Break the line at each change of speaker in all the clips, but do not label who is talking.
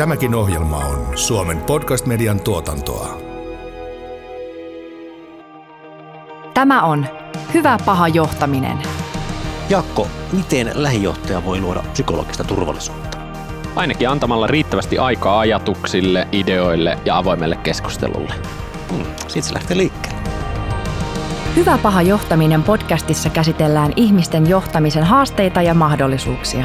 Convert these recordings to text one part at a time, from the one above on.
Tämäkin ohjelma on Suomen podcast-median tuotantoa.
Tämä on Hyvä paha johtaminen.
Jakko, miten lähijohtaja voi luoda psykologista turvallisuutta?
Ainakin antamalla riittävästi aikaa ajatuksille, ideoille ja avoimelle keskustelulle.
Hmm, siitä se lähtee liikkeelle.
Hyvä paha johtaminen podcastissa käsitellään ihmisten johtamisen haasteita ja mahdollisuuksia.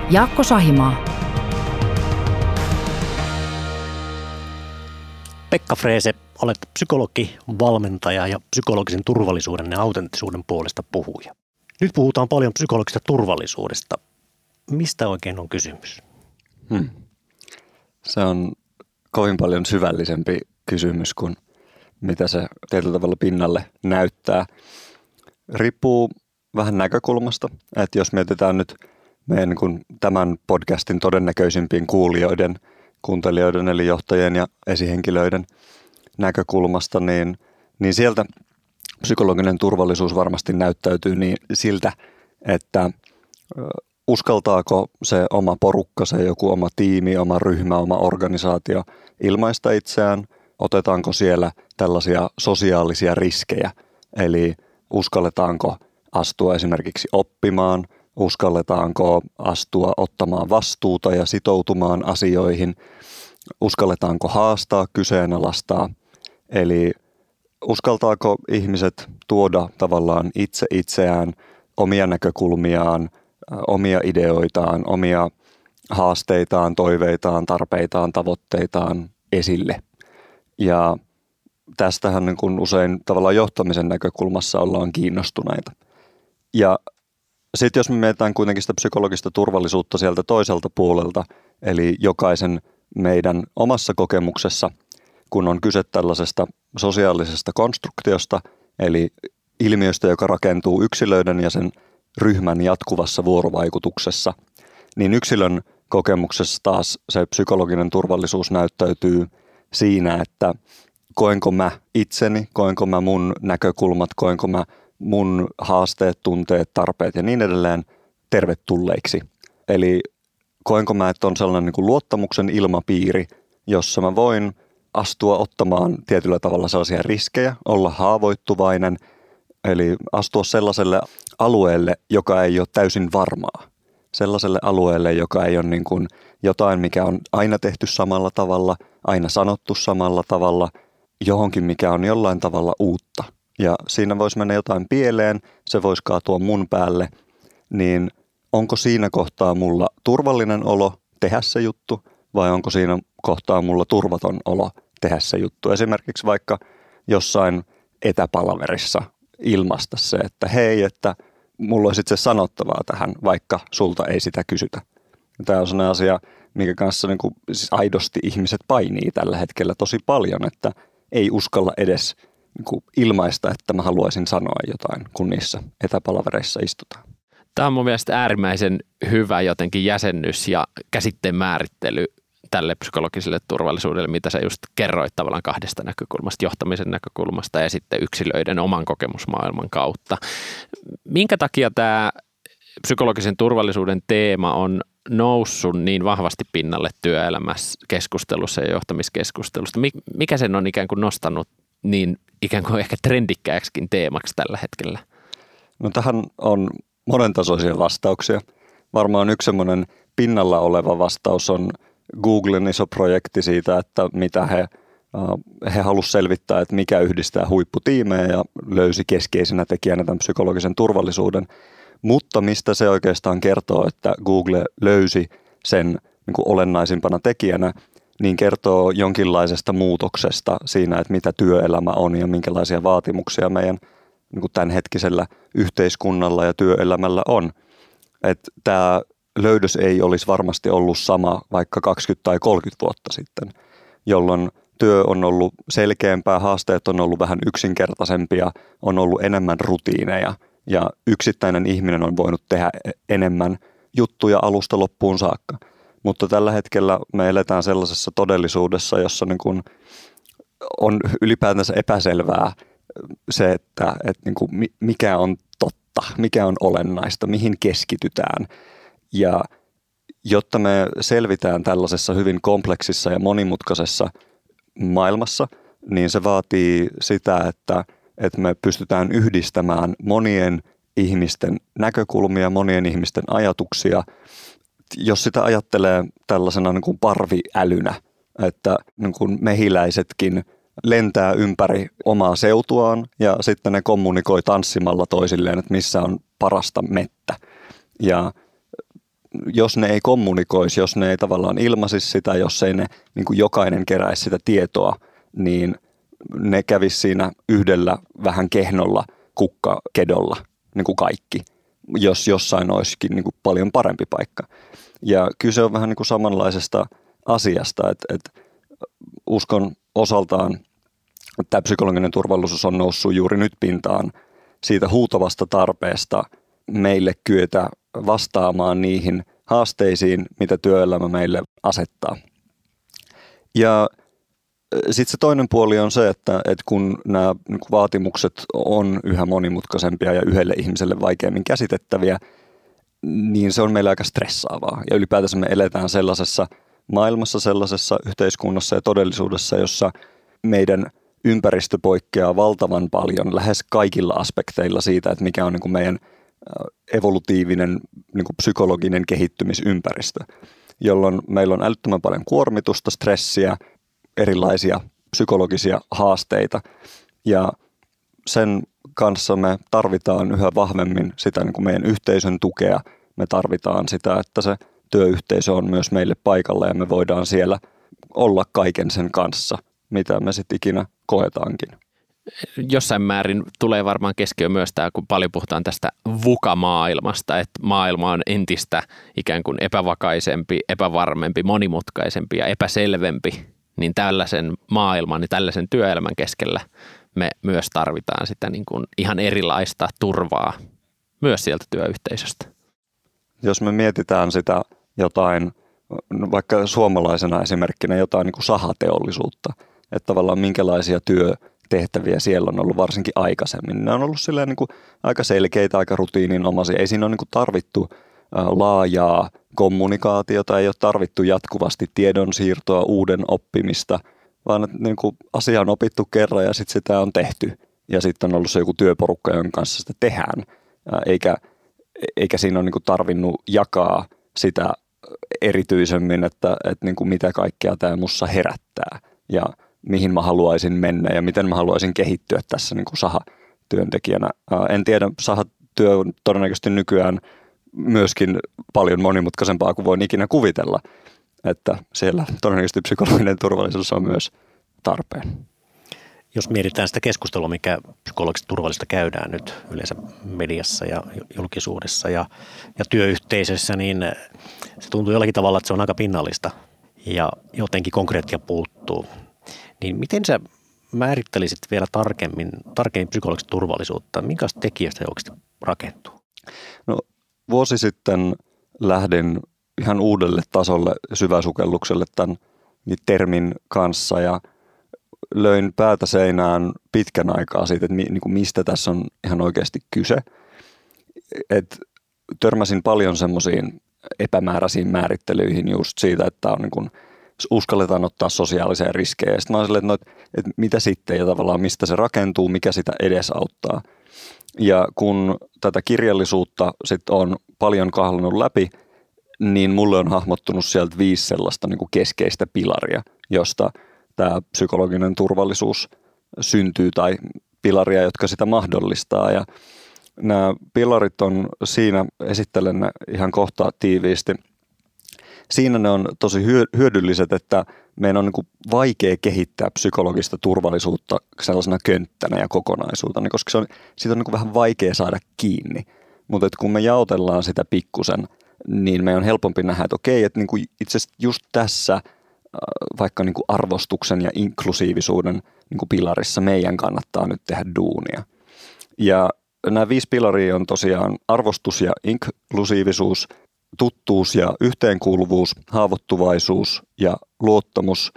Jaakko Sahimaa.
Pekka Freese, olet psykologi, valmentaja ja psykologisen turvallisuuden ja autenttisuuden puolesta puhuja. Nyt puhutaan paljon psykologisesta turvallisuudesta. Mistä oikein on kysymys? Hmm.
Se on kovin paljon syvällisempi kysymys kuin mitä se tietyllä tavalla pinnalle näyttää. Riippuu vähän näkökulmasta, että jos mietitään nyt meidän niin kuin tämän podcastin todennäköisimpien kuulijoiden, kuuntelijoiden eli johtajien ja esihenkilöiden näkökulmasta, niin, niin sieltä psykologinen turvallisuus varmasti näyttäytyy niin siltä, että uskaltaako se oma porukka, se joku oma tiimi, oma ryhmä, oma organisaatio ilmaista itseään, otetaanko siellä tällaisia sosiaalisia riskejä, eli uskalletaanko astua esimerkiksi oppimaan, uskalletaanko astua ottamaan vastuuta ja sitoutumaan asioihin, uskalletaanko haastaa, kyseenalaistaa, eli uskaltaako ihmiset tuoda tavallaan itse itseään, omia näkökulmiaan, omia ideoitaan, omia haasteitaan, toiveitaan, tarpeitaan, tavoitteitaan esille. Ja tästähän niin kuin usein tavallaan johtamisen näkökulmassa ollaan kiinnostuneita. Ja sitten jos me mietitään kuitenkin sitä psykologista turvallisuutta sieltä toiselta puolelta, eli jokaisen meidän omassa kokemuksessa, kun on kyse tällaisesta sosiaalisesta konstruktiosta, eli ilmiöstä, joka rakentuu yksilöiden ja sen ryhmän jatkuvassa vuorovaikutuksessa, niin yksilön kokemuksessa taas se psykologinen turvallisuus näyttäytyy siinä, että koenko mä itseni, koenko mä mun näkökulmat, koenko mä mun haasteet, tunteet, tarpeet ja niin edelleen tervetulleiksi. Eli koenko mä, että on sellainen niin kuin luottamuksen ilmapiiri, jossa mä voin astua ottamaan tietyllä tavalla sellaisia riskejä, olla haavoittuvainen, eli astua sellaiselle alueelle, joka ei ole täysin varmaa. Sellaiselle alueelle, joka ei ole niin kuin jotain, mikä on aina tehty samalla tavalla, aina sanottu samalla tavalla, johonkin, mikä on jollain tavalla uutta. Ja siinä voisi mennä jotain pieleen, se voisi kaatua mun päälle, niin onko siinä kohtaa mulla turvallinen olo tehdä se juttu vai onko siinä kohtaa mulla turvaton olo tehdä se juttu. Esimerkiksi vaikka jossain etäpalaverissa ilmaista se, että hei, että mulla olisi itse sanottavaa tähän, vaikka sulta ei sitä kysytä. Tämä on sellainen asia, minkä kanssa niin kuin, siis aidosti ihmiset painii tällä hetkellä tosi paljon, että ei uskalla edes niin kuin, ilmaista, että mä haluaisin sanoa jotain, kun niissä etäpalavereissa istutaan.
Tämä on mun mielestä äärimmäisen hyvä jotenkin jäsennys ja käsitteen määrittely tälle psykologiselle turvallisuudelle, mitä sä just kerroit tavallaan kahdesta näkökulmasta, johtamisen näkökulmasta ja sitten yksilöiden oman kokemusmaailman kautta. Minkä takia tämä psykologisen turvallisuuden teema on noussut niin vahvasti pinnalle työelämässä keskustelussa ja johtamiskeskustelusta? Mikä sen on ikään kuin nostanut niin ikään kuin ehkä trendikkääksikin teemaksi tällä hetkellä?
No tähän on monentasoisia vastauksia. Varmaan yksi semmoinen pinnalla oleva vastaus on Googlen iso projekti siitä, että mitä he, äh, he halusivat selvittää, että mikä yhdistää huipputiimejä ja löysi keskeisenä tekijänä tämän psykologisen turvallisuuden. Mutta mistä se oikeastaan kertoo, että Google löysi sen niin kuin olennaisimpana tekijänä, niin kertoo jonkinlaisesta muutoksesta siinä, että mitä työelämä on ja minkälaisia vaatimuksia meidän niin kuin tämänhetkisellä yhteiskunnalla ja työelämällä on. Että tämä löydös ei olisi varmasti ollut sama vaikka 20 tai 30 vuotta sitten, jolloin työ on ollut selkeämpää, haasteet on ollut vähän yksinkertaisempia, on ollut enemmän rutiineja ja yksittäinen ihminen on voinut tehdä enemmän juttuja alusta loppuun saakka. Mutta tällä hetkellä me eletään sellaisessa todellisuudessa, jossa niin kuin on ylipäätänsä epäselvää se, että, että niin kuin mikä on totta, mikä on olennaista, mihin keskitytään. Ja jotta me selvitään tällaisessa hyvin kompleksissa ja monimutkaisessa maailmassa, niin se vaatii sitä, että, että me pystytään yhdistämään monien ihmisten näkökulmia, monien ihmisten ajatuksia. Jos sitä ajattelee tällaisena niin kuin parviälynä, että niin kuin mehiläisetkin lentää ympäri omaa seutuaan ja sitten ne kommunikoi tanssimalla toisilleen, että missä on parasta mettä. Ja jos ne ei kommunikoisi, jos ne ei tavallaan ilmaisisi sitä, jos ei ne niin kuin jokainen keräisi sitä tietoa, niin ne kävisi siinä yhdellä vähän kehnolla kukkakedolla, niin kuin kaikki, jos jossain olisikin niin kuin paljon parempi paikka. Ja kyse on vähän niin kuin samanlaisesta asiasta, että, että uskon osaltaan, tämä psykologinen turvallisuus on noussut juuri nyt pintaan siitä huutavasta tarpeesta meille kyetä vastaamaan niihin haasteisiin, mitä työelämä meille asettaa. Ja sitten se toinen puoli on se, että, että kun nämä niin vaatimukset on yhä monimutkaisempia ja yhdelle ihmiselle vaikeammin käsitettäviä, niin se on meille aika stressaavaa. Ja ylipäätänsä me eletään sellaisessa maailmassa, sellaisessa yhteiskunnassa ja todellisuudessa, jossa meidän ympäristö poikkeaa valtavan paljon lähes kaikilla aspekteilla siitä, että mikä on niin kuin meidän evolutiivinen niin kuin psykologinen kehittymisympäristö, jolloin meillä on älyttömän paljon kuormitusta, stressiä, erilaisia psykologisia haasteita ja sen kanssa me tarvitaan yhä vahvemmin sitä niin kuin meidän yhteisön tukea. Me tarvitaan sitä, että se työyhteisö on myös meille paikalla ja me voidaan siellä olla kaiken sen kanssa, mitä me sitten ikinä koetaankin
jossain määrin tulee varmaan keskiö myös tämä, kun paljon puhutaan tästä vukamaailmasta, että maailma on entistä ikään kuin epävakaisempi, epävarmempi, monimutkaisempi ja epäselvempi, niin tällaisen maailman ja tällaisen työelämän keskellä me myös tarvitaan sitä niin kuin ihan erilaista turvaa myös sieltä työyhteisöstä.
Jos me mietitään sitä jotain, no vaikka suomalaisena esimerkkinä jotain niin kuin sahateollisuutta, että tavallaan minkälaisia työ, tehtäviä siellä on ollut varsinkin aikaisemmin. Ne on ollut niin kuin aika selkeitä, aika rutiininomaisia. Ei siinä ole niin kuin tarvittu laajaa kommunikaatiota, ei ole tarvittu jatkuvasti tiedonsiirtoa, uuden oppimista, vaan että niin kuin asia on opittu kerran ja sitten sitä on tehty. Ja sitten on ollut se joku työporukka, jonka kanssa sitä tehdään. Eikä, eikä siinä ole niin kuin tarvinnut jakaa sitä erityisemmin, että, että niin kuin mitä kaikkea tämä mussa herättää. Ja mihin mä haluaisin mennä ja miten mä haluaisin kehittyä tässä niin kuin sahatyöntekijänä. En tiedä, sahatyö on todennäköisesti nykyään myöskin paljon monimutkaisempaa kuin voin ikinä kuvitella, että siellä todennäköisesti psykologinen turvallisuus on myös tarpeen.
Jos mietitään sitä keskustelua, mikä psykologista turvallista käydään nyt yleensä mediassa ja julkisuudessa ja, ja työyhteisössä, niin se tuntuu jollakin tavalla, että se on aika pinnallista ja jotenkin konkreettia puuttuu. Niin miten sä määrittelisit vielä tarkemmin, tarkemmin psykologista turvallisuutta? Minkälaista tekijöistä se oikeasti rakentuu?
No, vuosi sitten lähdin ihan uudelle tasolle syväsukellukselle tämän termin kanssa ja löin päätä seinään pitkän aikaa siitä, että mi, niin kuin mistä tässä on ihan oikeasti kyse. Et törmäsin paljon semmoisiin epämääräisiin määrittelyihin just siitä, että on niin kuin – uskalletaan ottaa sosiaalisia riskejä. Sitten mä oon silleen, että, no, että mitä sitten ja tavallaan mistä se rakentuu, mikä sitä edesauttaa. Ja kun tätä kirjallisuutta sit on paljon kahlannut läpi, niin mulle on hahmottunut sieltä viisi sellaista niin kuin keskeistä pilaria, josta tämä psykologinen turvallisuus syntyy tai pilaria, jotka sitä mahdollistaa. Ja nämä pilarit on siinä, esittelen ne ihan kohta tiiviisti – siinä ne on tosi hyödylliset, että meidän on niin vaikea kehittää psykologista turvallisuutta sellaisena könttänä ja kokonaisuutena, koska se on, siitä on niin vähän vaikea saada kiinni. Mutta kun me jaotellaan sitä pikkusen niin meidän on helpompi nähdä, että okei, että niin kuin itse asiassa just tässä äh, vaikka niin kuin arvostuksen ja inklusiivisuuden niin kuin pilarissa meidän kannattaa nyt tehdä duunia. Ja nämä viisi pilaria on tosiaan arvostus ja inklusiivisuus, tuttuus ja yhteenkuuluvuus, haavoittuvaisuus ja luottamus,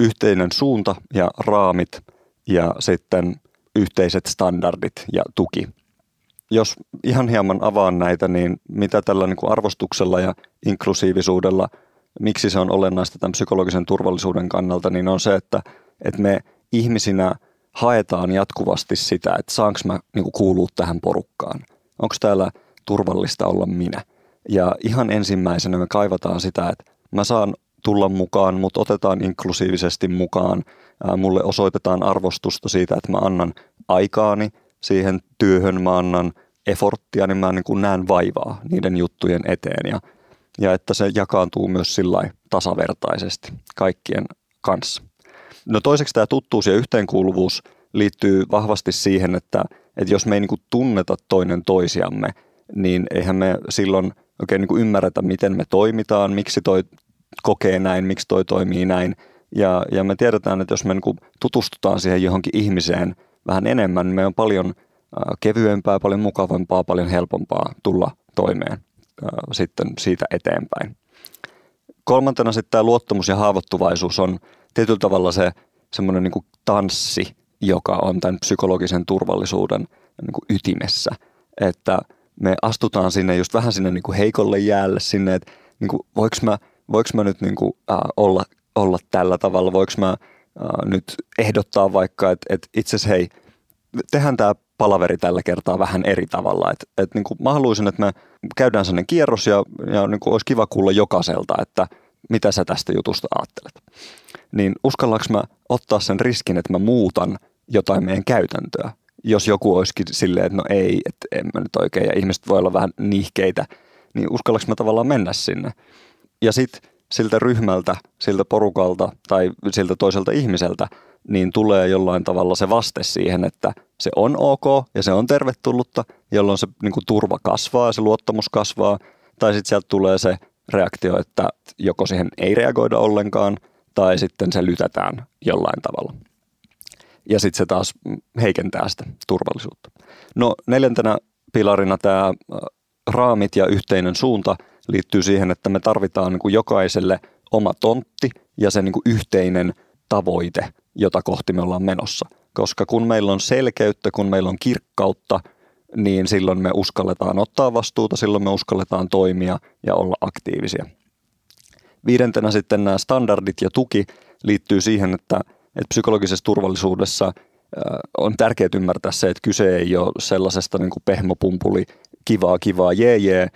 yhteinen suunta ja raamit ja sitten yhteiset standardit ja tuki. Jos ihan hieman avaan näitä, niin mitä tällä niin kuin arvostuksella ja inklusiivisuudella, miksi se on olennaista tämän psykologisen turvallisuuden kannalta, niin on se, että, että me ihmisinä haetaan jatkuvasti sitä, että saanko mä niin kuin kuulua tähän porukkaan. Onko täällä turvallista olla minä? Ja ihan ensimmäisenä me kaivataan sitä, että mä saan tulla mukaan, mutta otetaan inklusiivisesti mukaan. Mulle osoitetaan arvostusta siitä, että mä annan aikaani siihen työhön, mä annan efforttia, niin mä niin kuin näen vaivaa niiden juttujen eteen ja, ja että se jakaantuu myös sillä tasavertaisesti kaikkien kanssa. No toiseksi tämä tuttuus ja yhteenkuuluvuus liittyy vahvasti siihen, että, että jos me ei niin kuin tunneta toinen toisiamme, niin eihän me silloin oikein niin kuin ymmärretä, miten me toimitaan, miksi toi kokee näin, miksi toi toimii näin. Ja, ja me tiedetään, että jos me niin tutustutaan siihen johonkin ihmiseen vähän enemmän, niin me on paljon kevyempää, paljon mukavampaa, paljon helpompaa tulla toimeen sitten siitä eteenpäin. Kolmantena sitten tämä luottamus ja haavoittuvaisuus on tietyllä tavalla se semmoinen niin kuin tanssi, joka on tämän psykologisen turvallisuuden niin kuin ytimessä. Että me astutaan sinne just vähän sinne niin kuin heikolle jäälle sinne, että niin kuin, voiko mä – voiko mä nyt niin kuin, äh, olla, olla tällä tavalla, voiko mä äh, nyt ehdottaa vaikka, että, että itse asiassa hei, tehdään tämä palaveri tällä kertaa vähän eri tavalla. Et, et niin kuin mä haluaisin, että me käydään sellainen kierros ja, ja niin kuin olisi kiva kuulla jokaiselta, että mitä sä tästä jutusta ajattelet. Niin uskallaanko mä ottaa sen riskin, että mä muutan jotain meidän käytäntöä, jos joku olisikin silleen, että no ei, että en mä nyt oikein, ja ihmiset voi olla vähän nihkeitä, niin uskallanko mä tavallaan mennä sinne. Ja sitten siltä ryhmältä, siltä porukalta tai siltä toiselta ihmiseltä, niin tulee jollain tavalla se vaste siihen, että se on ok ja se on tervetullutta, jolloin se niin kuin turva kasvaa ja se luottamus kasvaa. Tai sitten sieltä tulee se reaktio, että joko siihen ei reagoida ollenkaan tai sitten se lytätään jollain tavalla. Ja sitten se taas heikentää sitä turvallisuutta. No neljäntenä pilarina tämä raamit ja yhteinen suunta – liittyy siihen, että me tarvitaan niin kuin jokaiselle oma tontti ja se niin kuin yhteinen tavoite, jota kohti me ollaan menossa. Koska kun meillä on selkeyttä, kun meillä on kirkkautta, niin silloin me uskalletaan ottaa vastuuta, silloin me uskalletaan toimia ja olla aktiivisia. Viidentenä sitten nämä standardit ja tuki liittyy siihen, että, että psykologisessa turvallisuudessa on tärkeää ymmärtää se, että kyse ei ole sellaisesta niin kuin pehmopumpuli, kivaa, kivaa, jee, jee,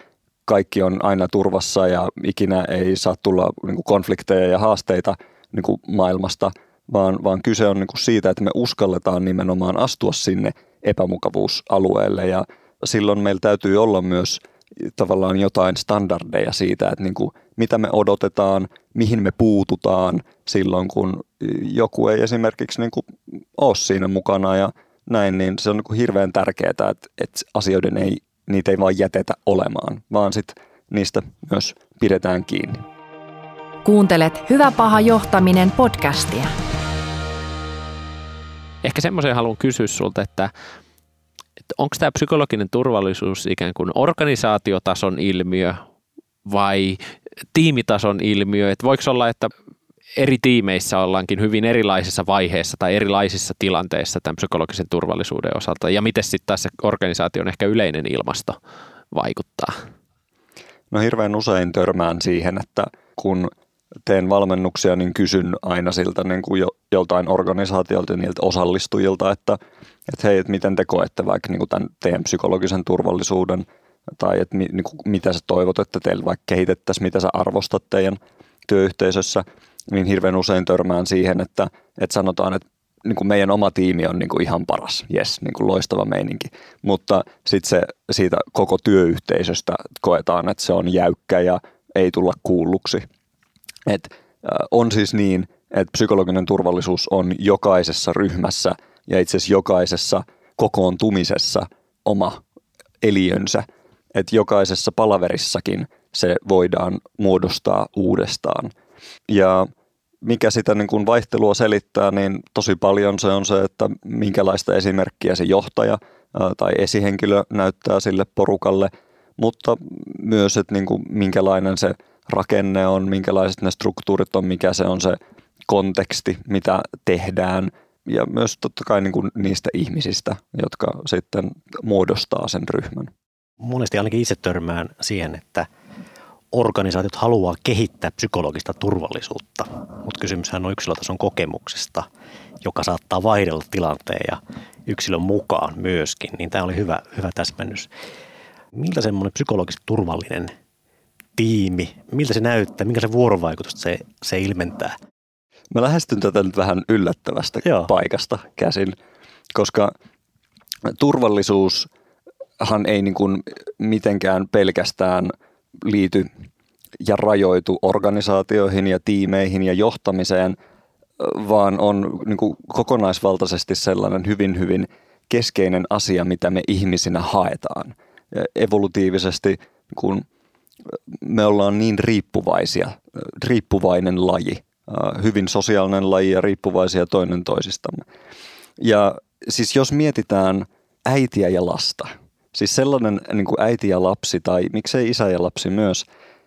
kaikki on aina turvassa ja ikinä ei saa tulla niin kuin konflikteja ja haasteita niin kuin maailmasta, vaan, vaan kyse on niin kuin siitä, että me uskalletaan nimenomaan astua sinne epämukavuusalueelle. Ja silloin meillä täytyy olla myös tavallaan jotain standardeja siitä, että niin kuin, mitä me odotetaan, mihin me puututaan silloin, kun joku ei esimerkiksi niin kuin ole siinä mukana ja näin, niin se on niin kuin hirveän tärkeää, että, että asioiden ei niitä ei vaan jätetä olemaan, vaan sitten niistä myös pidetään kiinni.
Kuuntelet Hyvä paha johtaminen podcastia.
Ehkä semmoisen haluan kysyä sulta, että, että onko tämä psykologinen turvallisuus ikään kuin organisaatiotason ilmiö vai tiimitason ilmiö? Että voiko olla, että eri tiimeissä ollaankin hyvin erilaisissa vaiheissa tai erilaisissa tilanteissa tämän psykologisen turvallisuuden osalta. Ja miten sitten tässä organisaation ehkä yleinen ilmasto vaikuttaa?
No hirveän usein törmään siihen, että kun teen valmennuksia, niin kysyn aina siltä niin kuin jo, joltain organisaatiolta niiltä osallistujilta, että, että hei, että miten te koette vaikka niin kuin tämän teidän psykologisen turvallisuuden tai että niin kuin, mitä sä toivot, että teillä vaikka kehitettäisiin, mitä sä arvostat teidän työyhteisössä – niin hirveän usein törmään siihen, että, että sanotaan, että niin kuin meidän oma tiimi on niin kuin ihan paras, yes, niin kuin loistava meininki. Mutta sitten siitä koko työyhteisöstä koetaan, että se on jäykkä ja ei tulla kuulluksi. Et, äh, on siis niin, että psykologinen turvallisuus on jokaisessa ryhmässä ja itse asiassa jokaisessa kokoontumisessa oma eliönsä. Että jokaisessa palaverissakin se voidaan muodostaa uudestaan. Ja mikä sitä niin kuin vaihtelua selittää, niin tosi paljon se on se, että minkälaista esimerkkiä se johtaja tai esihenkilö näyttää sille porukalle, mutta myös, että niin kuin minkälainen se rakenne on, minkälaiset ne struktuurit on, mikä se on se konteksti, mitä tehdään ja myös totta kai niin kuin niistä ihmisistä, jotka sitten muodostaa sen ryhmän.
Monesti ainakin itse törmään siihen, että organisaatiot haluaa kehittää psykologista turvallisuutta, mutta kysymyshän on yksilötason kokemuksesta, joka saattaa vaihdella tilanteen ja yksilön mukaan myöskin, niin tämä oli hyvä, hyvä täsmennys. Miltä semmoinen psykologisesti turvallinen tiimi, miltä se näyttää, minkä se vuorovaikutus se, se ilmentää?
Mä lähestyn tätä nyt vähän yllättävästä Joo. paikasta käsin, koska turvallisuushan ei niin kuin mitenkään pelkästään liity ja rajoitu organisaatioihin ja tiimeihin ja johtamiseen, vaan on niin kuin kokonaisvaltaisesti sellainen hyvin, hyvin keskeinen asia, mitä me ihmisinä haetaan. Evolutiivisesti kun me ollaan niin riippuvaisia, riippuvainen laji – hyvin sosiaalinen laji ja riippuvaisia toinen toisistamme. Ja siis jos mietitään äitiä ja lasta, siis sellainen niin kuin äiti ja lapsi tai miksei isä ja lapsi myös,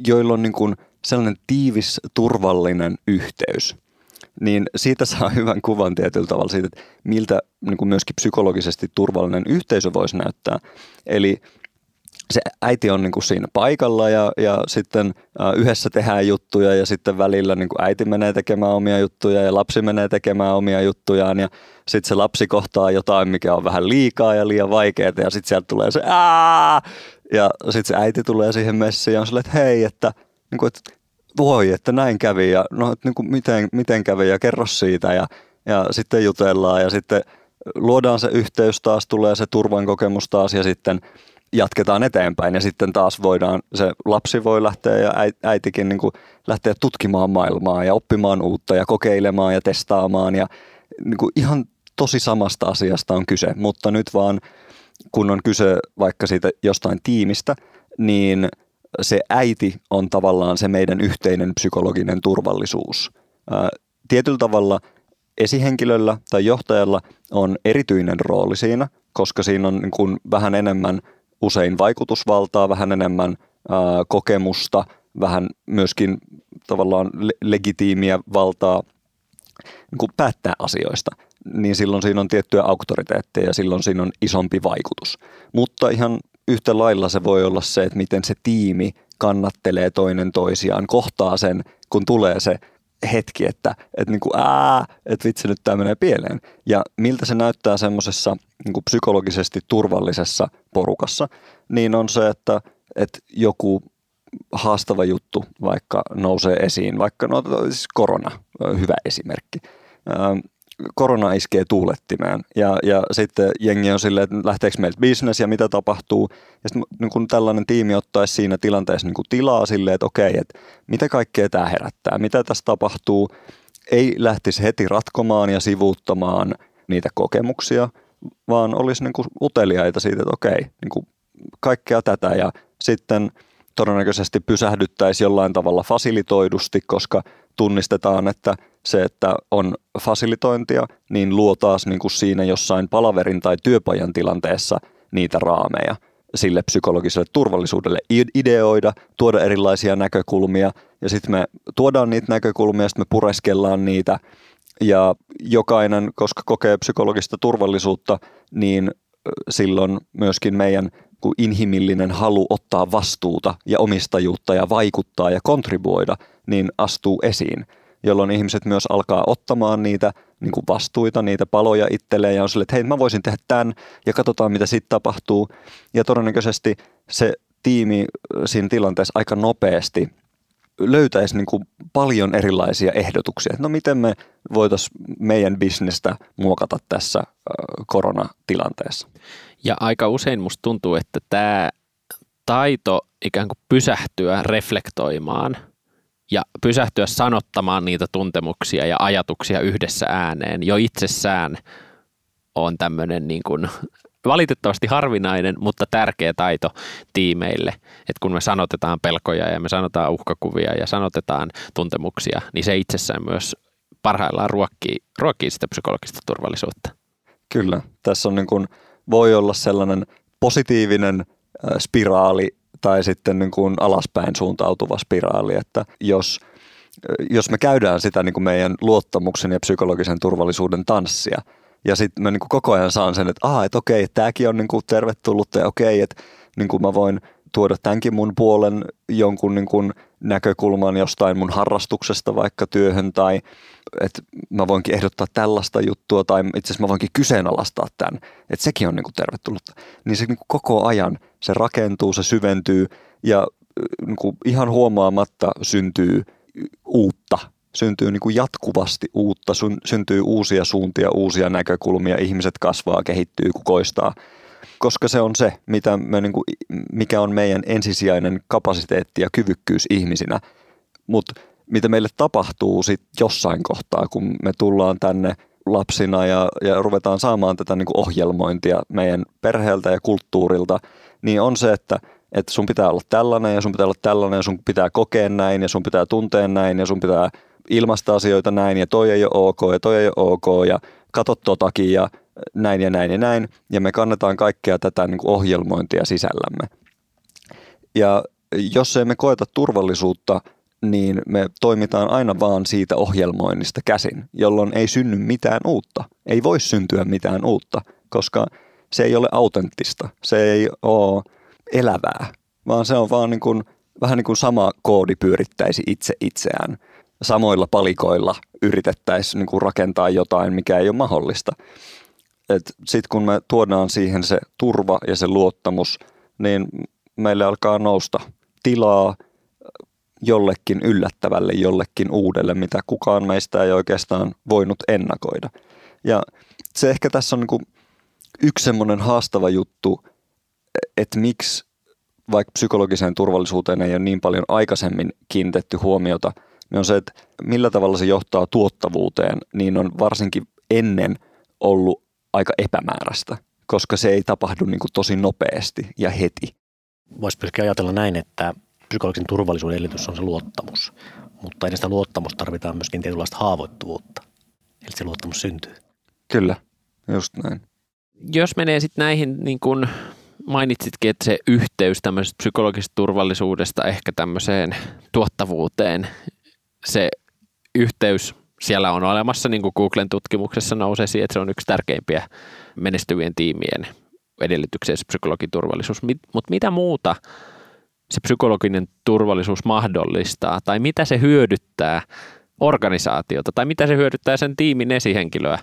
joilla on niin kuin sellainen tiivis, turvallinen yhteys, niin siitä saa hyvän kuvan tietyllä tavalla siitä, että miltä niin kuin myöskin psykologisesti turvallinen yhteisö voisi näyttää. Eli se äiti on niin kuin siinä paikalla ja, ja sitten yhdessä tehdään juttuja ja sitten välillä niin kuin äiti menee tekemään omia juttuja ja lapsi menee tekemään omia juttujaan ja sitten se lapsi kohtaa jotain, mikä on vähän liikaa ja liian vaikeaa ja sitten sieltä tulee se Aa! ja sitten se äiti tulee siihen messiin ja on silleen, että hei, että, niin kuin, että voi, että näin kävi ja no, että niin kuin, miten, miten kävi ja kerro siitä ja, ja sitten jutellaan ja sitten luodaan se yhteys taas, tulee se turvan kokemus taas ja sitten – jatketaan eteenpäin. Ja sitten taas voidaan, se lapsi voi lähteä ja äitikin niin kuin lähteä tutkimaan maailmaa ja oppimaan uutta ja kokeilemaan ja testaamaan. Ja niin kuin ihan tosi samasta asiasta on kyse, mutta nyt vaan kun on kyse vaikka siitä jostain tiimistä, niin se äiti on tavallaan se meidän yhteinen psykologinen turvallisuus. Tietyllä tavalla esihenkilöllä tai johtajalla on erityinen rooli siinä, koska siinä on niin kuin vähän enemmän – usein vaikutusvaltaa, vähän enemmän ää, kokemusta, vähän myöskin tavallaan le- legitiimiä valtaa niin kuin päättää asioista, niin silloin siinä on tiettyä auktoriteetteja ja silloin siinä on isompi vaikutus. Mutta ihan yhtä lailla se voi olla se, että miten se tiimi kannattelee toinen toisiaan, kohtaa sen, kun tulee se hetki, että, että, niin kuin, ää, että vitsi nyt tämä menee pieleen. Ja miltä se näyttää semmoisessa niin psykologisesti turvallisessa porukassa, niin on se, että, että joku haastava juttu vaikka nousee esiin, vaikka no, siis korona, hyvä esimerkki korona iskee tuulettimään ja, ja sitten jengi on silleen, että lähteekö meiltä business ja mitä tapahtuu. Ja sitten niin kun tällainen tiimi ottaisi siinä tilanteessa niin tilaa silleen, että okei, että mitä kaikkea tämä herättää, mitä tässä tapahtuu. Ei lähtisi heti ratkomaan ja sivuuttamaan niitä kokemuksia, vaan olisi niin uteliaita siitä, että okei, niin kaikkea tätä ja sitten todennäköisesti pysähdyttäisi jollain tavalla fasilitoidusti, koska tunnistetaan, että – se, että on fasilitointia, niin luo taas niin kuin siinä jossain palaverin tai työpajan tilanteessa niitä raameja. Sille psykologiselle turvallisuudelle ideoida, tuoda erilaisia näkökulmia. Ja sitten me tuodaan niitä näkökulmia, sitten me pureskellaan niitä. Ja jokainen, koska kokee psykologista turvallisuutta, niin silloin myöskin meidän inhimillinen halu ottaa vastuuta ja omistajuutta ja vaikuttaa ja kontribuoida, niin astuu esiin jolloin ihmiset myös alkaa ottamaan niitä niin kuin vastuita, niitä paloja itselleen ja on sille, että hei mä voisin tehdä tämän ja katsotaan mitä sitten tapahtuu. Ja todennäköisesti se tiimi siinä tilanteessa aika nopeasti löytäisi niin kuin paljon erilaisia ehdotuksia. No miten me voitaisiin meidän bisnestä muokata tässä koronatilanteessa?
Ja aika usein musta tuntuu, että tämä taito ikään kuin pysähtyä reflektoimaan – ja pysähtyä sanottamaan niitä tuntemuksia ja ajatuksia yhdessä ääneen jo itsessään on tämmöinen niin kuin valitettavasti harvinainen, mutta tärkeä taito tiimeille. Että kun me sanotetaan pelkoja ja me sanotaan uhkakuvia ja sanotetaan tuntemuksia, niin se itsessään myös parhaillaan ruokkii, ruokkii sitä psykologista turvallisuutta.
Kyllä. Tässä on niin kuin, voi olla sellainen positiivinen spiraali tai sitten niin kuin alaspäin suuntautuva spiraali, että jos, jos me käydään sitä niin kuin meidän luottamuksen ja psykologisen turvallisuuden tanssia, ja sitten mä niin kuin koko ajan saan sen, että, ah, että okei, tämäkin on niin kuin tervetullut ja okei, että niin kuin mä voin tuoda tämänkin mun puolen jonkun niin kuin näkökulman jostain mun harrastuksesta vaikka työhön tai että mä voinkin ehdottaa tällaista juttua tai itse asiassa mä voinkin kyseenalaistaa tämän, että sekin on niin kuin tervetullut. Niin se niin kuin koko ajan se rakentuu, se syventyy ja niin kuin ihan huomaamatta syntyy uutta, syntyy niin kuin jatkuvasti uutta, syntyy uusia suuntia, uusia näkökulmia, ihmiset kasvaa, kehittyy, kukoistaa – koska se on se, mitä me, niin kuin, mikä on meidän ensisijainen kapasiteetti ja kyvykkyys ihmisinä. Mutta mitä meille tapahtuu sit jossain kohtaa, kun me tullaan tänne lapsina ja, ja ruvetaan saamaan tätä niin kuin ohjelmointia meidän perheeltä ja kulttuurilta, niin on se, että, että sun pitää olla tällainen ja sun pitää olla tällainen ja sun pitää kokea näin ja sun pitää tuntea näin ja sun pitää ilmaista asioita näin ja toi ei ole ok ja toi ei ole ok ja kato totakin ja näin ja näin ja näin, ja me kannetaan kaikkea tätä niin kuin ohjelmointia sisällämme. Ja jos emme koeta turvallisuutta, niin me toimitaan aina vaan siitä ohjelmoinnista käsin, jolloin ei synny mitään uutta. Ei voi syntyä mitään uutta, koska se ei ole autenttista, se ei ole elävää, vaan se on vaan niin kuin, vähän niin kuin sama koodi pyörittäisi itse itseään. Samoilla palikoilla yritettäisiin niin rakentaa jotain, mikä ei ole mahdollista sitten kun me tuodaan siihen se turva ja se luottamus, niin meille alkaa nousta tilaa jollekin yllättävälle, jollekin uudelle, mitä kukaan meistä ei oikeastaan voinut ennakoida. Ja se ehkä tässä on niin kuin yksi semmoinen haastava juttu, että miksi vaikka psykologiseen turvallisuuteen ei ole niin paljon aikaisemmin kiinnitetty huomiota, niin on se, että millä tavalla se johtaa tuottavuuteen, niin on varsinkin ennen ollut epämääräistä, koska se ei tapahdu niin kuin tosi nopeasti ja heti.
Voisi myöskin ajatella näin, että psykologisen turvallisuuden edellytys on se luottamus, mutta ennen sitä luottamusta tarvitaan myöskin tietynlaista haavoittuvuutta. Eli se luottamus syntyy.
Kyllä, just näin.
Jos menee sitten näihin, niin kuin mainitsitkin, että se yhteys tämmöisestä psykologisesta turvallisuudesta ehkä tämmöiseen tuottavuuteen, se yhteys siellä on olemassa, niin kuin Googlen tutkimuksessa nousee siihen, että se on yksi tärkeimpiä menestyvien tiimien edellytyksiä se psykologiturvallisuus. Mutta mitä muuta se psykologinen turvallisuus mahdollistaa tai mitä se hyödyttää organisaatiota tai mitä se hyödyttää sen tiimin esihenkilöä,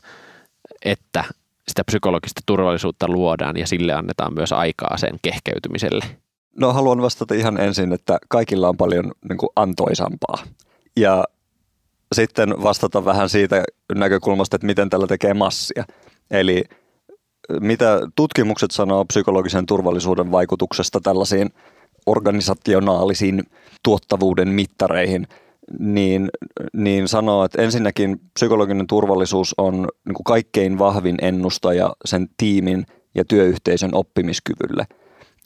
että sitä psykologista turvallisuutta luodaan ja sille annetaan myös aikaa sen kehkeytymiselle?
No haluan vastata ihan ensin, että kaikilla on paljon niin kuin antoisampaa. Ja sitten vastata vähän siitä näkökulmasta, että miten tällä tekee massia. Eli mitä tutkimukset sanoo psykologisen turvallisuuden vaikutuksesta tällaisiin organisationaalisiin tuottavuuden mittareihin, niin, niin sanoo, että ensinnäkin psykologinen turvallisuus on niin kuin kaikkein vahvin ennustaja sen tiimin ja työyhteisön oppimiskyvylle.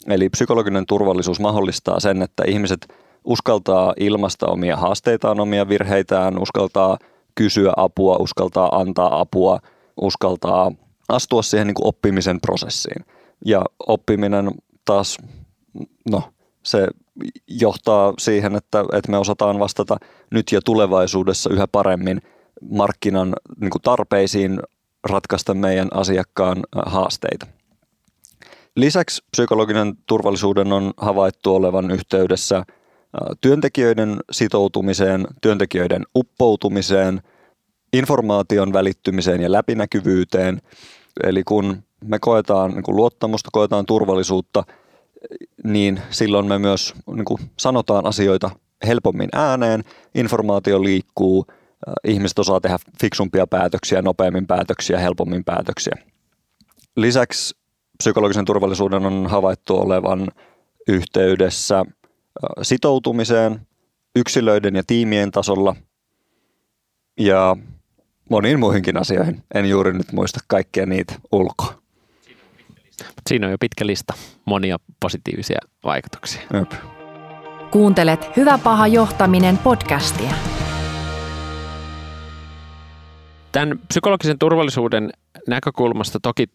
Eli psykologinen turvallisuus mahdollistaa sen, että ihmiset – uskaltaa ilmaista omia haasteitaan, omia virheitään, uskaltaa kysyä apua, uskaltaa antaa apua, uskaltaa astua siihen niin kuin oppimisen prosessiin. Ja oppiminen taas, no se johtaa siihen, että, että me osataan vastata nyt ja tulevaisuudessa yhä paremmin markkinan niin kuin tarpeisiin ratkaista meidän asiakkaan haasteita. Lisäksi psykologinen turvallisuuden on havaittu olevan yhteydessä – työntekijöiden sitoutumiseen, työntekijöiden uppoutumiseen, informaation välittymiseen ja läpinäkyvyyteen. Eli kun me koetaan niin kun luottamusta, koetaan turvallisuutta, niin silloin me myös niin kuin sanotaan asioita helpommin ääneen, informaatio liikkuu, ihmiset osaa tehdä fiksumpia päätöksiä, nopeammin päätöksiä, helpommin päätöksiä. Lisäksi psykologisen turvallisuuden on havaittu olevan yhteydessä – sitoutumiseen yksilöiden ja tiimien tasolla ja moniin muihinkin asioihin. En juuri nyt muista kaikkia niitä ulkoa.
Siinä on jo pitkä lista monia positiivisia vaikutuksia.
Jep.
Kuuntelet Hyvä paha johtaminen podcastia.
Tämän psykologisen turvallisuuden näkökulmasta toki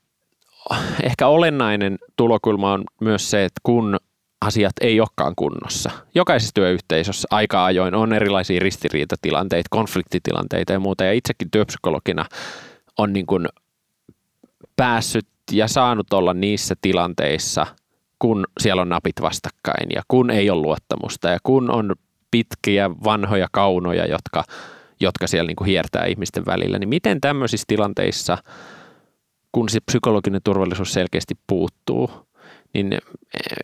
ehkä olennainen tulokulma on myös se, että kun asiat ei olekaan kunnossa. Jokaisessa työyhteisössä aika ajoin on erilaisia ristiriitatilanteita, konfliktitilanteita ja muuta. Ja itsekin työpsykologina on niin kuin päässyt ja saanut olla niissä tilanteissa, kun siellä on napit vastakkain ja kun ei ole luottamusta ja kun on pitkiä vanhoja kaunoja, jotka, jotka siellä niin kuin hiertää ihmisten välillä, niin miten tämmöisissä tilanteissa, kun se psykologinen turvallisuus selkeästi puuttuu, niin eh,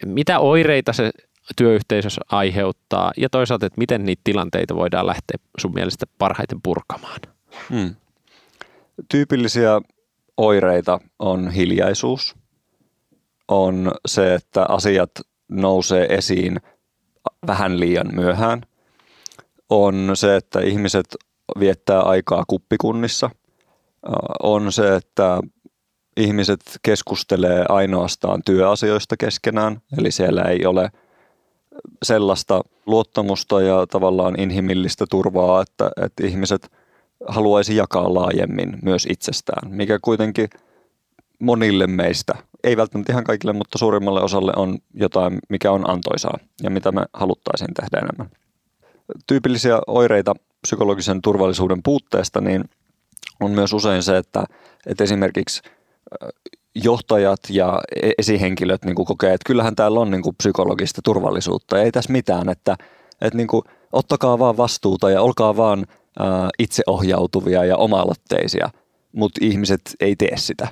mitä oireita se työyhteisössä aiheuttaa ja toisaalta, että miten niitä tilanteita voidaan lähteä sun mielestä parhaiten purkamaan?
Hmm. Tyypillisiä oireita on hiljaisuus, on se, että asiat nousee esiin vähän liian myöhään, on se, että ihmiset viettää aikaa kuppikunnissa, on se, että ihmiset keskustelee ainoastaan työasioista keskenään, eli siellä ei ole sellaista luottamusta ja tavallaan inhimillistä turvaa, että, että ihmiset haluaisi jakaa laajemmin myös itsestään, mikä kuitenkin monille meistä, ei välttämättä ihan kaikille, mutta suurimmalle osalle on jotain, mikä on antoisaa ja mitä me haluttaisiin tehdä enemmän. Tyypillisiä oireita psykologisen turvallisuuden puutteesta niin on myös usein se, että, että esimerkiksi johtajat ja e-, esihenkilöt niin kuin kokee, että kyllähän täällä on niin kuin psykologista turvallisuutta ei tässä mitään, että, että niin kuin, ottakaa vaan vastuuta ja olkaa vaan ää, itseohjautuvia ja oma-aloitteisia, mutta ihmiset ei tee sitä.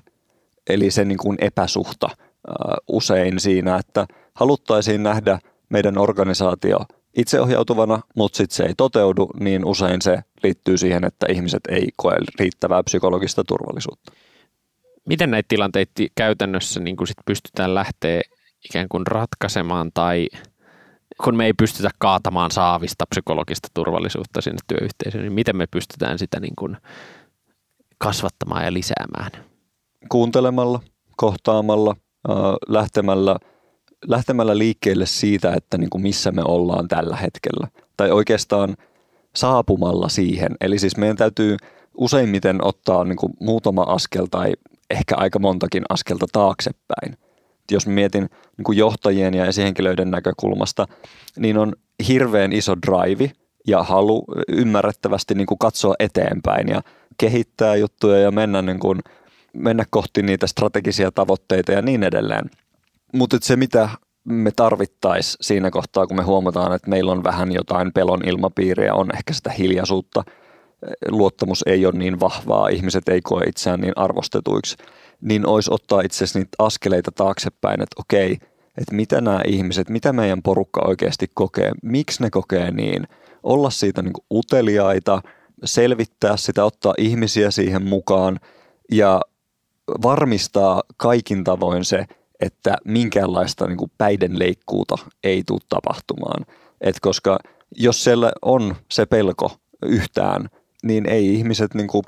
Eli se niin kuin epäsuhta ää, usein siinä, että haluttaisiin nähdä meidän organisaatio itseohjautuvana, mutta sitten se ei toteudu, niin usein se liittyy siihen, että ihmiset ei koe riittävää psykologista turvallisuutta
miten näitä tilanteita käytännössä niin kuin sit pystytään lähteä ikään kuin ratkaisemaan tai kun me ei pystytä kaatamaan saavista psykologista turvallisuutta sinne työyhteisöön, niin miten me pystytään sitä niin kuin kasvattamaan ja lisäämään?
Kuuntelemalla, kohtaamalla, lähtemällä, lähtemällä liikkeelle siitä, että niin kuin missä me ollaan tällä hetkellä. Tai oikeastaan saapumalla siihen. Eli siis meidän täytyy useimmiten ottaa niin kuin muutama askel tai ehkä aika montakin askelta taaksepäin. Jos mietin niin kuin johtajien ja esihenkilöiden näkökulmasta, niin on hirveän iso drive ja halu ymmärrettävästi niin kuin katsoa eteenpäin ja kehittää juttuja ja mennä, niin kuin, mennä kohti niitä strategisia tavoitteita ja niin edelleen. Mutta se, mitä me tarvittaisiin siinä kohtaa, kun me huomataan, että meillä on vähän jotain pelon ilmapiiriä, on ehkä sitä hiljaisuutta – luottamus ei ole niin vahvaa, ihmiset ei koe itseään niin arvostetuiksi, niin olisi ottaa itse asiassa niitä askeleita taaksepäin, että okei, että mitä nämä ihmiset, mitä meidän porukka oikeasti kokee, miksi ne kokee niin, olla siitä niin uteliaita, selvittää sitä, ottaa ihmisiä siihen mukaan ja varmistaa kaikin tavoin se, että minkäänlaista niin päiden leikkuuta ei tule tapahtumaan. Et koska jos siellä on se pelko yhtään, niin ei ihmiset niin kuin,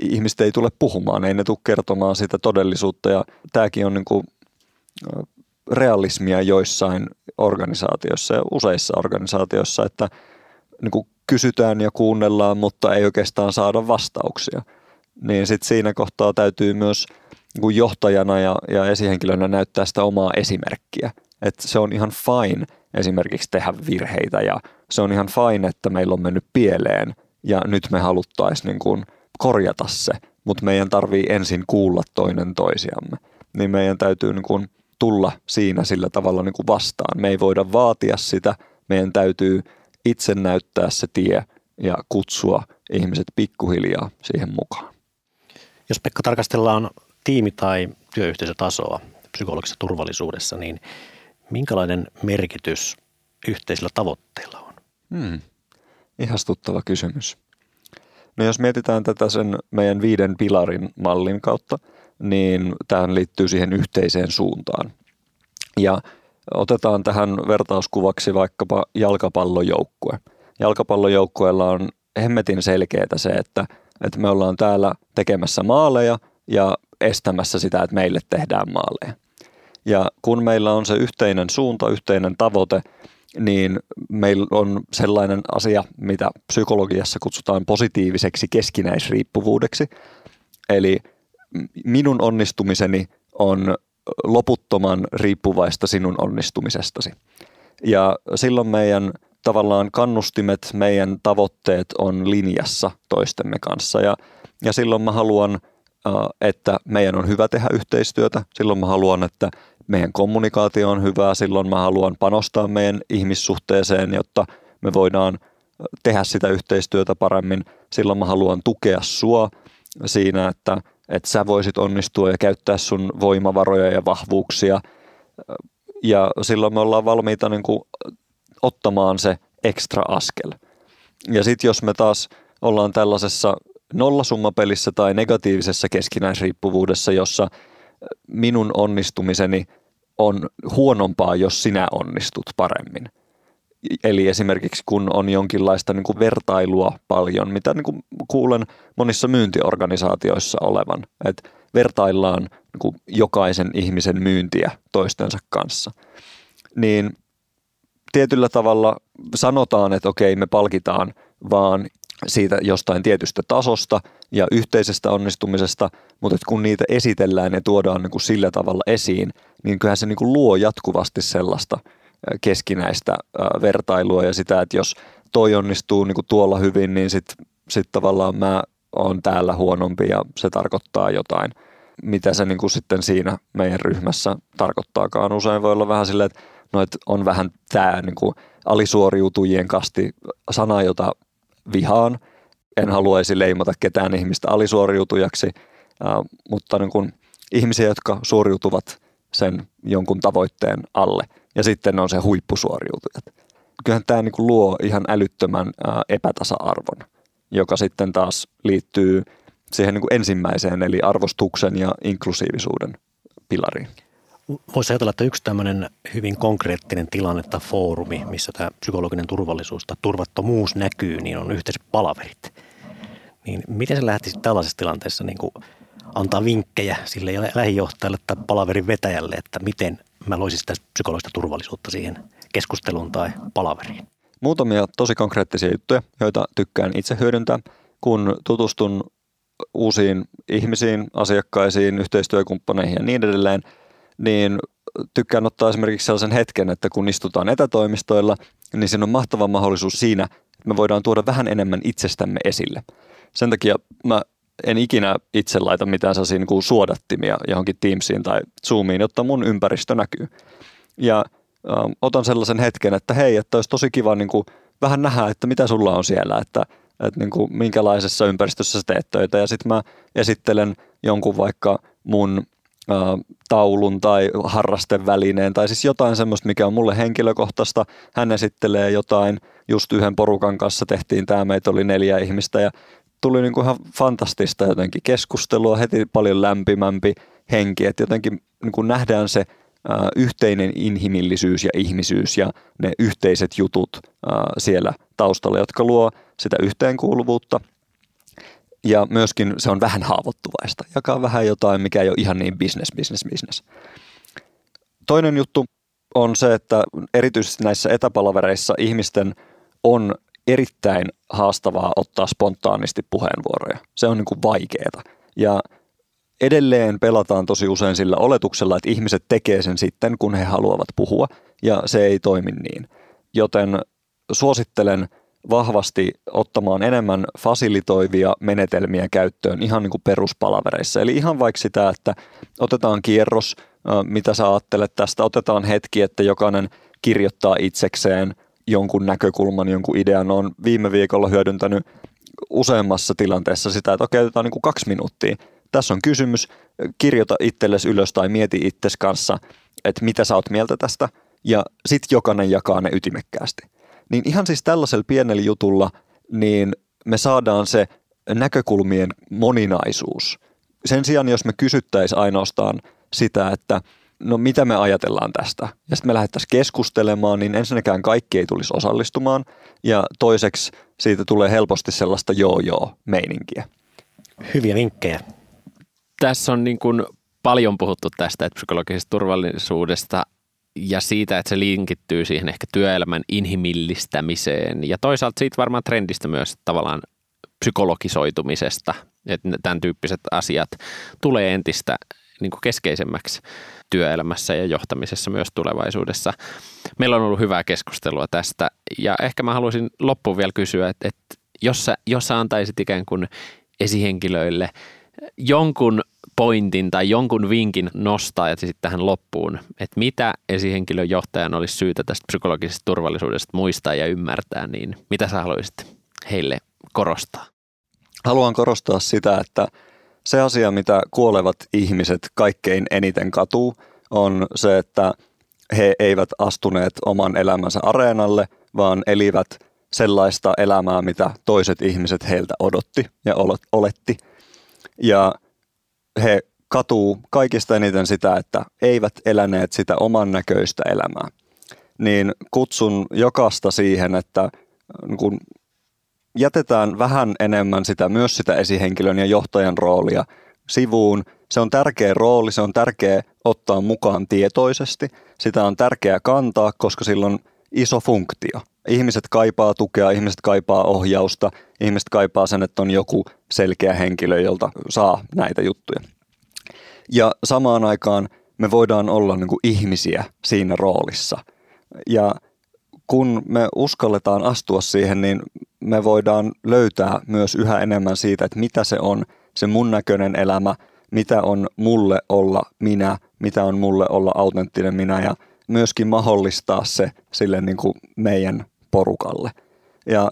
ihmiset ei tule puhumaan, ei ne tule kertomaan sitä todellisuutta ja tämäkin on niin kuin realismia joissain organisaatioissa ja useissa organisaatioissa, että niin kuin kysytään ja kuunnellaan, mutta ei oikeastaan saada vastauksia. Niin sitten siinä kohtaa täytyy myös niin johtajana ja, ja esihenkilönä näyttää sitä omaa esimerkkiä. Että se on ihan fine esimerkiksi tehdä virheitä ja se on ihan fine, että meillä on mennyt pieleen – ja nyt me haluttaisiin niin kuin korjata se, mutta meidän tarvii ensin kuulla toinen toisiamme. Niin meidän täytyy niin kuin tulla siinä sillä tavalla niin kuin vastaan. Me ei voida vaatia sitä, meidän täytyy itse näyttää se tie ja kutsua ihmiset pikkuhiljaa siihen mukaan.
Jos Pekka tarkastellaan tiimi- tai työyhteisötasoa psykologisessa turvallisuudessa, niin minkälainen merkitys yhteisillä tavoitteilla on?
Hmm. Ihastuttava kysymys. No jos mietitään tätä sen meidän viiden pilarin mallin kautta, niin tähän liittyy siihen yhteiseen suuntaan. Ja otetaan tähän vertauskuvaksi vaikkapa jalkapallojoukkue. Jalkapallojoukkueella on hemmetin selkeää se, että, että me ollaan täällä tekemässä maaleja ja estämässä sitä, että meille tehdään maaleja. Ja kun meillä on se yhteinen suunta, yhteinen tavoite, niin meillä on sellainen asia, mitä psykologiassa kutsutaan positiiviseksi keskinäisriippuvuudeksi. Eli minun onnistumiseni on loputtoman riippuvaista sinun onnistumisestasi. Ja silloin meidän tavallaan kannustimet, meidän tavoitteet on linjassa toistemme kanssa. Ja, ja silloin mä haluan, että meidän on hyvä tehdä yhteistyötä. Silloin mä haluan, että meidän kommunikaatio on hyvää. Silloin mä haluan panostaa meidän ihmissuhteeseen, jotta me voidaan tehdä sitä yhteistyötä paremmin. Silloin mä haluan tukea sua siinä, että, että sä voisit onnistua ja käyttää sun voimavaroja ja vahvuuksia. Ja silloin me ollaan valmiita niin kuin ottamaan se ekstra askel. Ja sitten jos me taas ollaan tällaisessa nollasummapelissä tai negatiivisessa keskinäisriippuvuudessa, jossa minun onnistumiseni on huonompaa, jos sinä onnistut paremmin. Eli esimerkiksi kun on jonkinlaista niin kuin vertailua paljon, mitä niin kuin kuulen monissa myyntiorganisaatioissa olevan, että vertaillaan niin kuin jokaisen ihmisen myyntiä toistensa kanssa, niin tietyllä tavalla sanotaan, että okei, me palkitaan vaan siitä jostain tietystä tasosta ja yhteisestä onnistumisesta, mutta että kun niitä esitellään ja tuodaan niin kuin sillä tavalla esiin, niin kyllähän se niin kuin luo jatkuvasti sellaista keskinäistä vertailua ja sitä, että jos toi onnistuu niin kuin tuolla hyvin, niin sitten sit tavallaan mä oon täällä huonompi ja se tarkoittaa jotain. Mitä se niin kuin sitten siinä meidän ryhmässä tarkoittaakaan. Usein voi olla vähän silleen, että no, että on vähän tämä niin kuin alisuoriutujien kasti sana, jota vihaan. En haluaisi leimata ketään ihmistä alisuoriutujaksi, mutta niin kuin ihmisiä, jotka suoriutuvat sen jonkun tavoitteen alle. Ja sitten on se huippusuoriutujat. Kyllähän tämä niin kuin luo ihan älyttömän epätasa-arvon, joka sitten taas liittyy siihen niin kuin ensimmäiseen, eli arvostuksen ja inklusiivisuuden pilariin.
Voisi ajatella, että yksi tämmöinen hyvin konkreettinen tilanne tai foorumi, missä tämä psykologinen turvallisuus tai turvattomuus näkyy, niin on yhteiset palaverit. Niin miten se lähtisi tällaisessa tilanteessa niin kuin antaa vinkkejä sille lähijohtajalle tai palaverin vetäjälle, että miten mä loisin sitä psykologista turvallisuutta siihen keskusteluun tai palaveriin?
Muutamia tosi konkreettisia juttuja, joita tykkään itse hyödyntää, kun tutustun uusiin ihmisiin, asiakkaisiin, yhteistyökumppaneihin ja niin edelleen – niin tykkään ottaa esimerkiksi sellaisen hetken, että kun istutaan etätoimistoilla, niin siinä on mahtava mahdollisuus siinä, että me voidaan tuoda vähän enemmän itsestämme esille. Sen takia mä en ikinä itse laita mitään sellaisia niin suodattimia johonkin Teamsiin tai Zoomiin, jotta mun ympäristö näkyy. Ja äh, otan sellaisen hetken, että hei, että olisi tosi kiva niin kuin, vähän nähdä, että mitä sulla on siellä, että, että niin kuin, minkälaisessa ympäristössä sä teet töitä. Ja sitten mä esittelen jonkun vaikka mun taulun tai harrastevälineen tai siis jotain semmoista, mikä on mulle henkilökohtaista. Hän esittelee jotain, just yhden porukan kanssa tehtiin tämä, meitä oli neljä ihmistä ja tuli niin kuin ihan fantastista jotenkin keskustelua, heti paljon lämpimämpi henki, että jotenkin niin kuin nähdään se yhteinen inhimillisyys ja ihmisyys ja ne yhteiset jutut siellä taustalla, jotka luo sitä yhteenkuuluvuutta – ja myöskin se on vähän haavoittuvaista. Jakaa vähän jotain, mikä ei ole ihan niin business, business, business. Toinen juttu on se, että erityisesti näissä etäpalavereissa ihmisten on erittäin haastavaa ottaa spontaanisti puheenvuoroja. Se on niin vaikeaa. Ja edelleen pelataan tosi usein sillä oletuksella, että ihmiset tekee sen sitten, kun he haluavat puhua, ja se ei toimi niin. Joten suosittelen vahvasti ottamaan enemmän fasilitoivia menetelmiä käyttöön ihan niin kuin peruspalavereissa. Eli ihan vaikka sitä, että otetaan kierros, mitä sä ajattelet tästä, otetaan hetki, että jokainen kirjoittaa itsekseen jonkun näkökulman, jonkun idean. Olen viime viikolla hyödyntänyt useammassa tilanteessa sitä, että okei, otetaan niin kuin kaksi minuuttia. Tässä on kysymys, kirjoita itsellesi ylös tai mieti itsesi kanssa, että mitä sä oot mieltä tästä, ja sitten jokainen jakaa ne ytimekkäästi. Niin ihan siis tällaisella pienellä jutulla, niin me saadaan se näkökulmien moninaisuus. Sen sijaan, jos me kysyttäisiin ainoastaan sitä, että no mitä me ajatellaan tästä, ja sitten me lähdettäisiin keskustelemaan, niin ensinnäkään kaikki ei tulisi osallistumaan, ja toiseksi siitä tulee helposti sellaista joo-joo meininkiä.
Hyviä vinkkejä.
Tässä on niin kuin paljon puhuttu tästä, että psykologisesta turvallisuudesta ja siitä, että se linkittyy siihen ehkä työelämän inhimillistämiseen ja toisaalta siitä varmaan trendistä myös tavallaan psykologisoitumisesta, että tämän tyyppiset asiat tulee entistä niin kuin keskeisemmäksi työelämässä ja johtamisessa myös tulevaisuudessa. Meillä on ollut hyvää keskustelua tästä ja ehkä mä haluaisin loppuun vielä kysyä, että, että jos, sä, jos sä antaisit ikään kuin esihenkilöille jonkun pointin tai jonkun vinkin nostaa ja sitten tähän loppuun, että mitä esihenkilön johtajan olisi syytä tästä psykologisesta turvallisuudesta muistaa ja ymmärtää, niin mitä sä haluaisit heille korostaa?
Haluan korostaa sitä, että se asia, mitä kuolevat ihmiset kaikkein eniten katuu, on se, että he eivät astuneet oman elämänsä areenalle, vaan elivät sellaista elämää, mitä toiset ihmiset heiltä odotti ja oletti. Ja he katuu kaikista eniten sitä, että eivät eläneet sitä oman näköistä elämää. Niin kutsun jokasta siihen, että kun jätetään vähän enemmän sitä, myös sitä esihenkilön ja johtajan roolia sivuun. Se on tärkeä rooli, se on tärkeä ottaa mukaan tietoisesti. Sitä on tärkeää kantaa, koska sillä on iso funktio. Ihmiset kaipaa tukea, ihmiset kaipaa ohjausta, ihmiset kaipaa sen, että on joku selkeä henkilö, jolta saa näitä juttuja. Ja samaan aikaan me voidaan olla niin kuin ihmisiä siinä roolissa. Ja kun me uskalletaan astua siihen, niin me voidaan löytää myös yhä enemmän siitä, että mitä se on se mun näköinen elämä, mitä on mulle olla minä, mitä on mulle olla autenttinen minä ja myöskin mahdollistaa se sille niin kuin meidän porukalle. Ja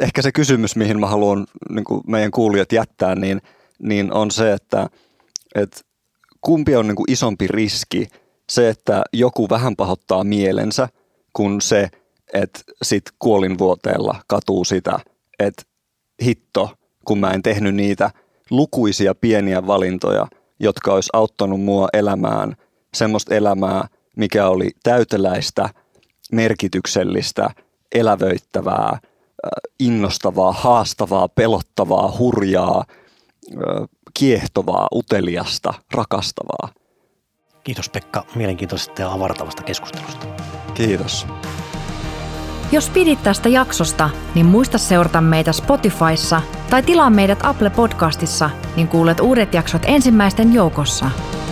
ehkä se kysymys, mihin mä haluan niin meidän kuulijat jättää, niin, niin on se, että, että kumpi on niin kuin isompi riski, se, että joku vähän pahoittaa mielensä, kun se, että sit kuolinvuoteella katuu sitä, että hitto, kun mä en tehnyt niitä lukuisia pieniä valintoja, jotka olisi auttanut mua elämään semmoista elämää, mikä oli täyteläistä, merkityksellistä, elävöittävää, innostavaa, haastavaa, pelottavaa, hurjaa, kiehtovaa, uteliasta, rakastavaa.
Kiitos Pekka mielenkiintoisesta ja avartavasta keskustelusta.
Kiitos.
Jos pidit tästä jaksosta, niin muista seurata meitä Spotifyssa tai tilaa meidät Apple Podcastissa, niin kuulet uudet jaksot ensimmäisten joukossa –